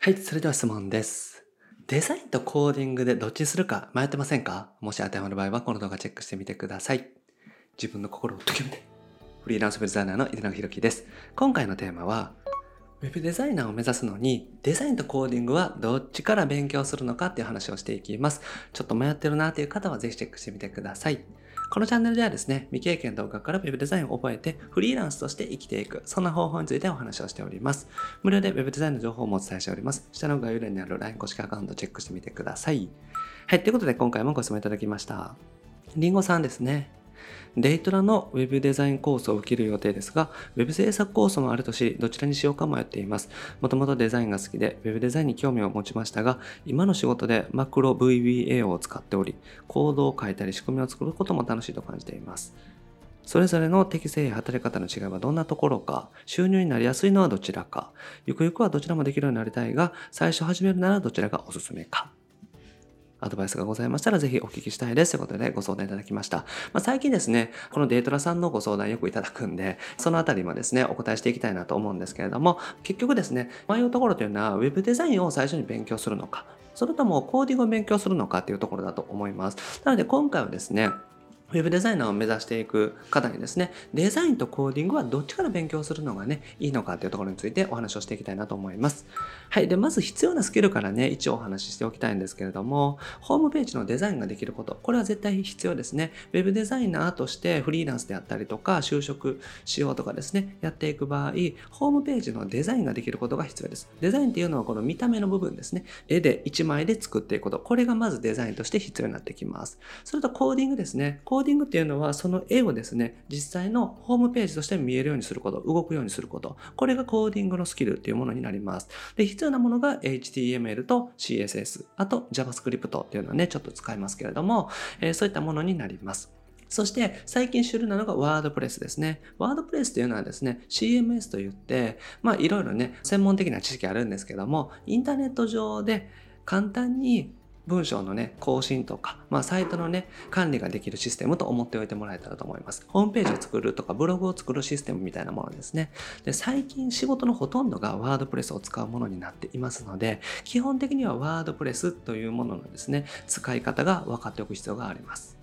はい、それでは質問です。デザインとコーディングでどっちにするか迷ってませんか？もし当てはまる場合はこの動画チェックしてみてください。自分の心をときめて。フリーランスウェブデザイナーの井上弘樹です。今回のテーマは、ウェブデザイナーを目指すのに、デザインとコーディングはどっちから勉強するのかっていう話をしていきます。ちょっと迷ってるなっていう方はぜひチェックしてみてください。このチャンネルではですね、未経験動画から Web デザインを覚えてフリーランスとして生きていく、そんな方法についてお話をしております。無料で Web デザインの情報もお伝えしております。下の概要欄にある LINE 公式アカウントチェックしてみてください。はい、ということで今回もご質問いただきました。りんごさんですね。デイトラの Web デザインコースを受ける予定ですが、Web 制作コースもあるとし、どちらにしようか迷っています。もともとデザインが好きで、Web デザインに興味を持ちましたが、今の仕事でマクロ VBA を使っており、コードを書いたり仕組みを作ることも楽しいと感じています。それぞれの適性や働き方の違いはどんなところか、収入になりやすいのはどちらか、ゆくゆくはどちらもできるようになりたいが、最初始めるならどちらがおすすめか。アドバイスがございましたらぜひお聞きしたいです。ということでご相談いただきました。まあ、最近ですね、このデートラさんのご相談よくいただくんで、そのあたりもですね、お答えしていきたいなと思うんですけれども、結局ですね、迷うところというのは、Web デザインを最初に勉強するのか、それともコーディングを勉強するのかっていうところだと思います。なので今回はですね、ウェブデザイナーを目指していく方にですね、デザインとコーディングはどっちから勉強するのがね、いいのかというところについてお話をしていきたいなと思います。はい。で、まず必要なスキルからね、一応お話ししておきたいんですけれども、ホームページのデザインができること、これは絶対必要ですね。ウェブデザイナーとしてフリーランスであったりとか、就職しようとかですね、やっていく場合、ホームページのデザインができることが必要です。デザインっていうのはこの見た目の部分ですね。絵で1枚で作っていくこと、これがまずデザインとして必要になってきます。それとコーディングですね。ココーディングっていうのは、その絵をですね、実際のホームページとして見えるようにすること、動くようにすること、これがコーディングのスキルっていうものになります。で、必要なものが HTML と CSS、あと JavaScript っていうのはね、ちょっと使いますけれども、えーそういったものになります。そして最近主流なのがワードプレスですね。ワードプレスというのはですね、CMS といって、まあいろいろね、専門的な知識あるんですけども、インターネット上で簡単に文章のね、更新とか、まあサイトのね、管理ができるシステムと思っておいてもらえたらと思います。ホームページを作るとか、ブログを作るシステムみたいなものですね。で、最近仕事のほとんどがワードプレスを使うものになっていますので、基本的にはワードプレスというもののですね、使い方が分かっておく必要があります。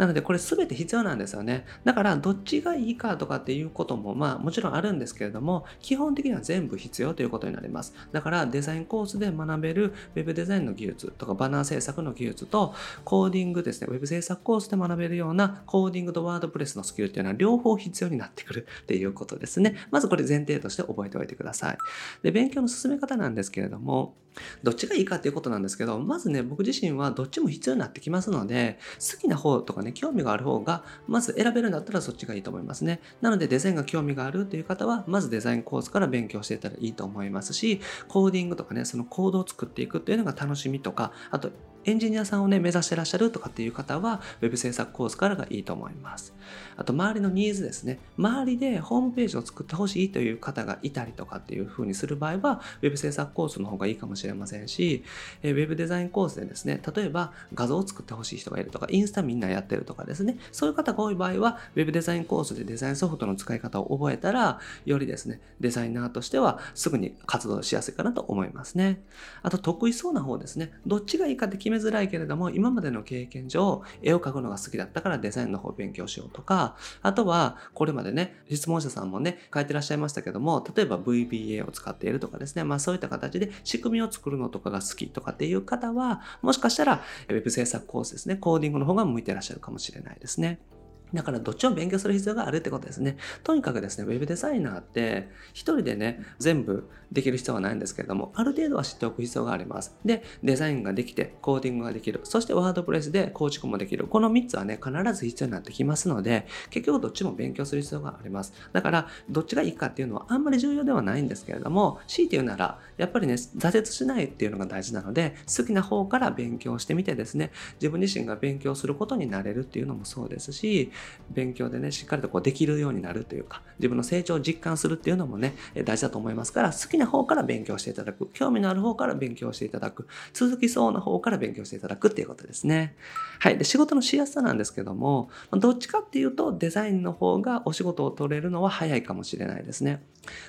なのでこれ全て必要なんですよね。だからどっちがいいかとかっていうこともまあもちろんあるんですけれども、基本的には全部必要ということになります。だからデザインコースで学べる Web デザインの技術とかバナー制作の技術とコーディングですね、Web 制作コースで学べるようなコーディングとワードプレスのスキルっていうのは両方必要になってくるっていうことですね。まずこれ前提として覚えておいてください。で、勉強の進め方なんですけれども、どっちがいいかっていうことなんですけど、まずね、僕自身はどっちも必要になってきますので、好きな方とかね、興味がある方が、まず選べるんだったらそっちがいいと思いますね。なので、デザインが興味があるという方は、まずデザインコースから勉強していたらいいと思いますし、コーディングとかね、そのコードを作っていくっていうのが楽しみとか、あと、エンジニアさんをね、目指してらっしゃるとかっていう方は、Web 制作コースからがいいと思います。あと、周りのニーズですね。周りでホームページを作ってほしいという方がいたりとかっていう風にする場合は、Web 制作コースの方がいいかもしれませんし、え Web デザインコースでですね、例えば画像を作ってほしい人がいるとか、インスタみんなやってるとかですね、そういう方が多い場合は、Web デザインコースでデザインソフトの使い方を覚えたら、よりですね、デザイナーとしてはすぐに活動しやすいかなと思いますね。あと、得意そうな方ですね。どっちがいいかって決めづらいけれども、今までの経験上、絵を描くのが好きだったからデザインの方を勉強しようとか、あとは、これまでね、質問者さんもね、書いてらっしゃいましたけども、例えば VBA を使っているとかですね、まあそういった形で仕組みを作るのとかが好きとかっていう方は、もしかしたら Web 制作コースですね、コーディングの方が向いてらっしゃるかもしれないですね。だからどっちも勉強する必要があるってことですね。とにかくですね、ウェブデザイナーって一人でね、全部できる必要はないんですけれども、ある程度は知っておく必要があります。で、デザインができて、コーディングができる。そしてワードプレスで構築もできる。この3つはね、必ず必要になってきますので、結局どっちも勉強する必要があります。だから、どっちがいいかっていうのはあんまり重要ではないんですけれども、強いて言うなら、やっぱりね、挫折しないっていうのが大事なので、好きな方から勉強してみてですね、自分自身が勉強することになれるっていうのもそうですし、勉強でね、しっかりとこうできるようになるというか、自分の成長を実感するっていうのもね、大事だと思いますから、好きな方から勉強していただく、興味のある方から勉強していただく、続きそうな方から勉強していただくっていうことですね。はい。で、仕事のしやすさなんですけども、どっちかっていうと、デザインの方がお仕事を取れるのは早いかもしれないですね。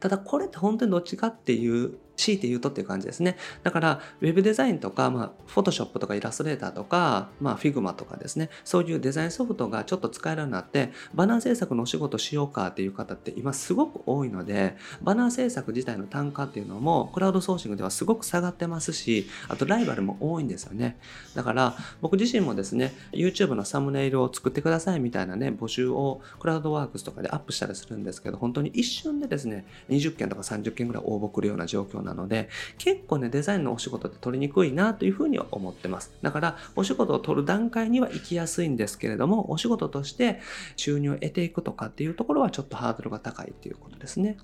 ただ、これって本当にどっちかっていう強いて言うとっていう感じですね。だから、ウェブデザインとか、まあ、フォトショップとかイラストレーターとか、まあ、フィグマとかですね、そういうデザインソフトがちょっと使えるようになって、バナー制作のお仕事しようかっていう方って今すごく多いので、バナー制作自体の単価っていうのも、クラウドソーシングではすごく下がってますし、あとライバルも多いんですよね。だから、僕自身もですね、YouTube のサムネイルを作ってくださいみたいなね、募集をクラウドワークスとかでアップしたりするんですけど、本当に一瞬でですね、20件とか30件ぐらい応募来るような状況なので、結構ね、デザインのお仕事って取りにくいなというふうには思ってます。だから、お仕事を取る段階には行きやすいんですけれども、お仕事として収入を得ていくとかっていうところはちょっとハードルが高いっていうことですね。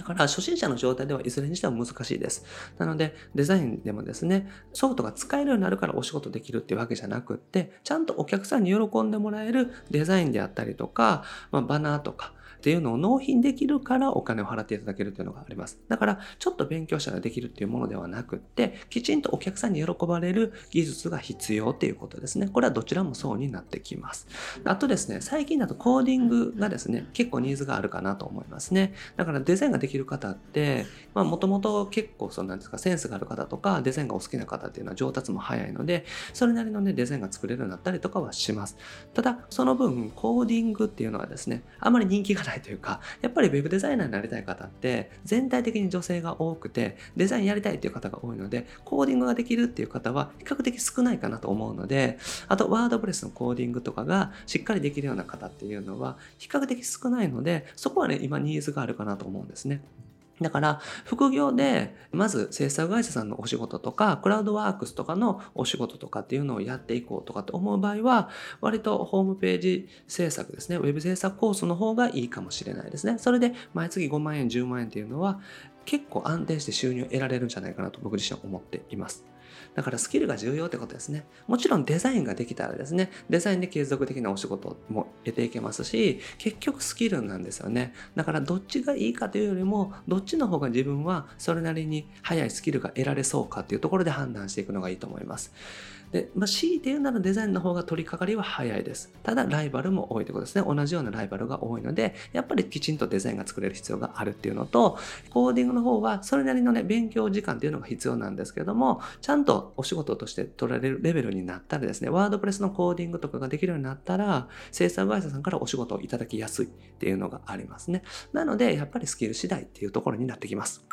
だから初心者の状態ではいずれにしても難しいです。なのでデザインでもですね、ソフトが使えるようになるからお仕事できるっていうわけじゃなくって、ちゃんとお客さんに喜んでもらえるデザインであったりとか、まあ、バナーとか、っていうのを納品できるからお金を払っていただけるというのがあります。だから、ちょっと勉強したらできるっていうものではなくって、きちんとお客さんに喜ばれる技術が必要っていうことですね。これはどちらもそうになってきます。あとですね、最近だとコーディングがですね、結構ニーズがあるかなと思いますね。だからデザインができる方って、まあもともと結構そうなんですか、センスがある方とか、デザインがお好きな方っていうのは上達も早いので、それなりのね、デザインが作れるようになったりとかはします。ただ、その分、コーディングっていうのはですね、あまり人気がないというか、やっぱり web デザイナーになりたい方って全体的に女性が多くてデザインやりたいっていう方が多いのでコーディングができるっていう方は比較的少ないかなと思うのであとワードプレスのコーディングとかがしっかりできるような方っていうのは比較的少ないのでそこはね今ニーズがあるかなと思うんですね。だから、副業で、まず制作会社さんのお仕事とか、クラウドワークスとかのお仕事とかっていうのをやっていこうとかって思う場合は、割とホームページ制作ですね、ウェブ制作コースの方がいいかもしれないですね。それで、毎月5万円、10万円っていうのは、結構安定して収入を得られるんじゃないかなと僕自身は思っています。だからスキルが重要ってことですね。もちろんデザインができたらですね、デザインで継続的なお仕事も得ていけますし、結局スキルなんですよね。だからどっちがいいかというよりも、どっちの方が自分はそれなりに早いスキルが得られそうかっていうところで判断していくのがいいと思います。で、まあ、強いて言うならデザインの方が取り掛かりは早いです。ただ、ライバルも多いということですね。同じようなライバルが多いので、やっぱりきちんとデザインが作れる必要があるっていうのと、コーディングの方はそれなりのね、勉強時間っていうのが必要なんですけども、ちゃんとお仕事として取られるレベルになったらですね、ワードプレスのコーディングとかができるようになったら、制作会社さんからお仕事をいただきやすいっていうのがありますね。なので、やっぱりスキル次第っていうところになってきます。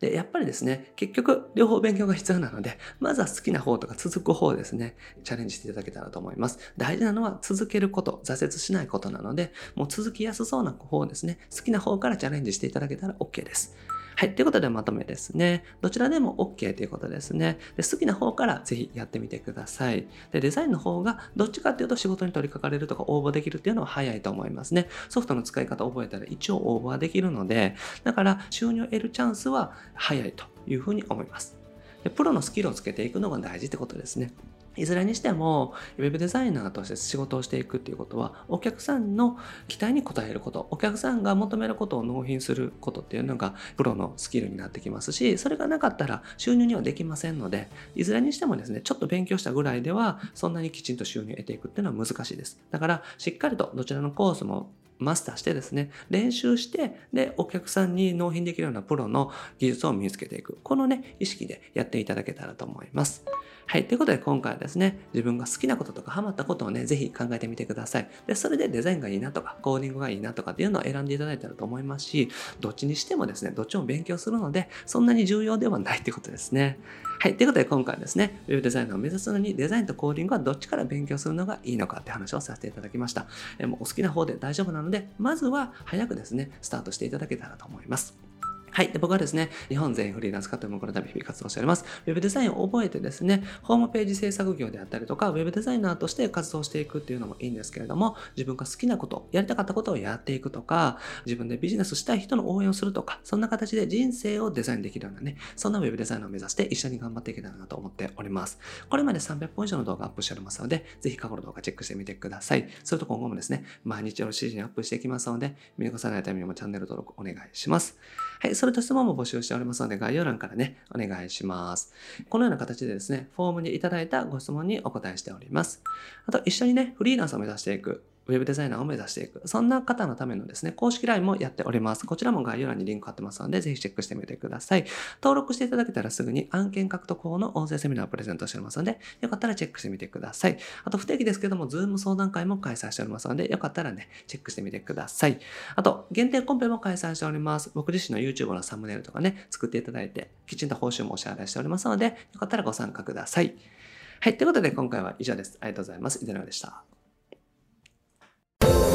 で、やっぱりですね、結局、両方勉強が必要なので、まずは好きな方とか続く方ですね、チャレンジしていただけたらと思います。大事なのは続けること、挫折しないことなので、もう続きやすそうな方ですね、好きな方からチャレンジしていただけたら OK です。はい。ということでまとめですね。どちらでも OK ということですね。で好きな方からぜひやってみてください。で、デザインの方がどっちかっていうと仕事に取り掛かれるとか応募できるっていうのは早いと思いますね。ソフトの使い方覚えたら一応応募はできるので、だから収入を得るチャンスは早いというふうに思います。でプロのスキルをつけていくのが大事ってことですね。いずれにしても、ウェブデザイナーとして仕事をしていくっていうことは、お客さんの期待に応えること、お客さんが求めることを納品することっていうのが、プロのスキルになってきますし、それがなかったら収入にはできませんので、いずれにしてもですね、ちょっと勉強したぐらいでは、そんなにきちんと収入を得ていくっていうのは難しいです。だから、しっかりとどちらのコースもマスターしてですね、練習して、で、お客さんに納品できるようなプロの技術を身につけていく。このね、意識でやっていただけたらと思います。はい。ということで今回はですね、自分が好きなこととかハマったことをね、ぜひ考えてみてください。で、それでデザインがいいなとか、コーディングがいいなとかっていうのを選んでいただいたらと思いますし、どっちにしてもですね、どっちも勉強するので、そんなに重要ではないってことですね。はい。ということで今回はですね、ウェブデザイナーを目指すのにデザインとコーディングはどっちから勉強するのがいいのかって話をさせていただきました。えもうお好きな方で大丈夫なので、まずは早くですね、スタートしていただけたらと思います。はい。で、僕はですね、日本全員フリーランス化というもこのため日々活動しております。ウェブデザインを覚えてですね、ホームページ制作業であったりとか、ウェブデザイナーとして活動していくっていうのもいいんですけれども、自分が好きなこと、やりたかったことをやっていくとか、自分でビジネスしたい人の応援をするとか、そんな形で人生をデザインできるようなね、そんなウェブデザイナーを目指して一緒に頑張っていけたらなと思っております。これまで300本以上の動画アップしておりますので、ぜひ過去の動画チェックしてみてください。それと今後もですね、毎日夜7時にアップしていきますので、見逃さないためにもチャンネル登録お願いします。はい、それと質問も募集しておりますので、概要欄からね、お願いします。このような形でですね、フォームにいただいたご質問にお答えしております。あと、一緒にね、フリーランスを目指していくウェブデザイナーを目指していく。そんな方のためのですね、公式 LINE もやっております。こちらも概要欄にリンク貼ってますので、ぜひチェックしてみてください。登録していただけたらすぐに案件獲得法の音声セミナーをプレゼントしておりますので、よかったらチェックしてみてください。あと、不定期ですけども、ズーム相談会も開催しておりますので、よかったらね、チェックしてみてください。あと、限定コンペも開催しております。僕自身の YouTube のサムネイルとかね、作っていただいて、きちんと報酬もお支払いしておりますので、よかったらご参加ください。はい。ということで、今回は以上です。ありがとうございます。井出永でした。you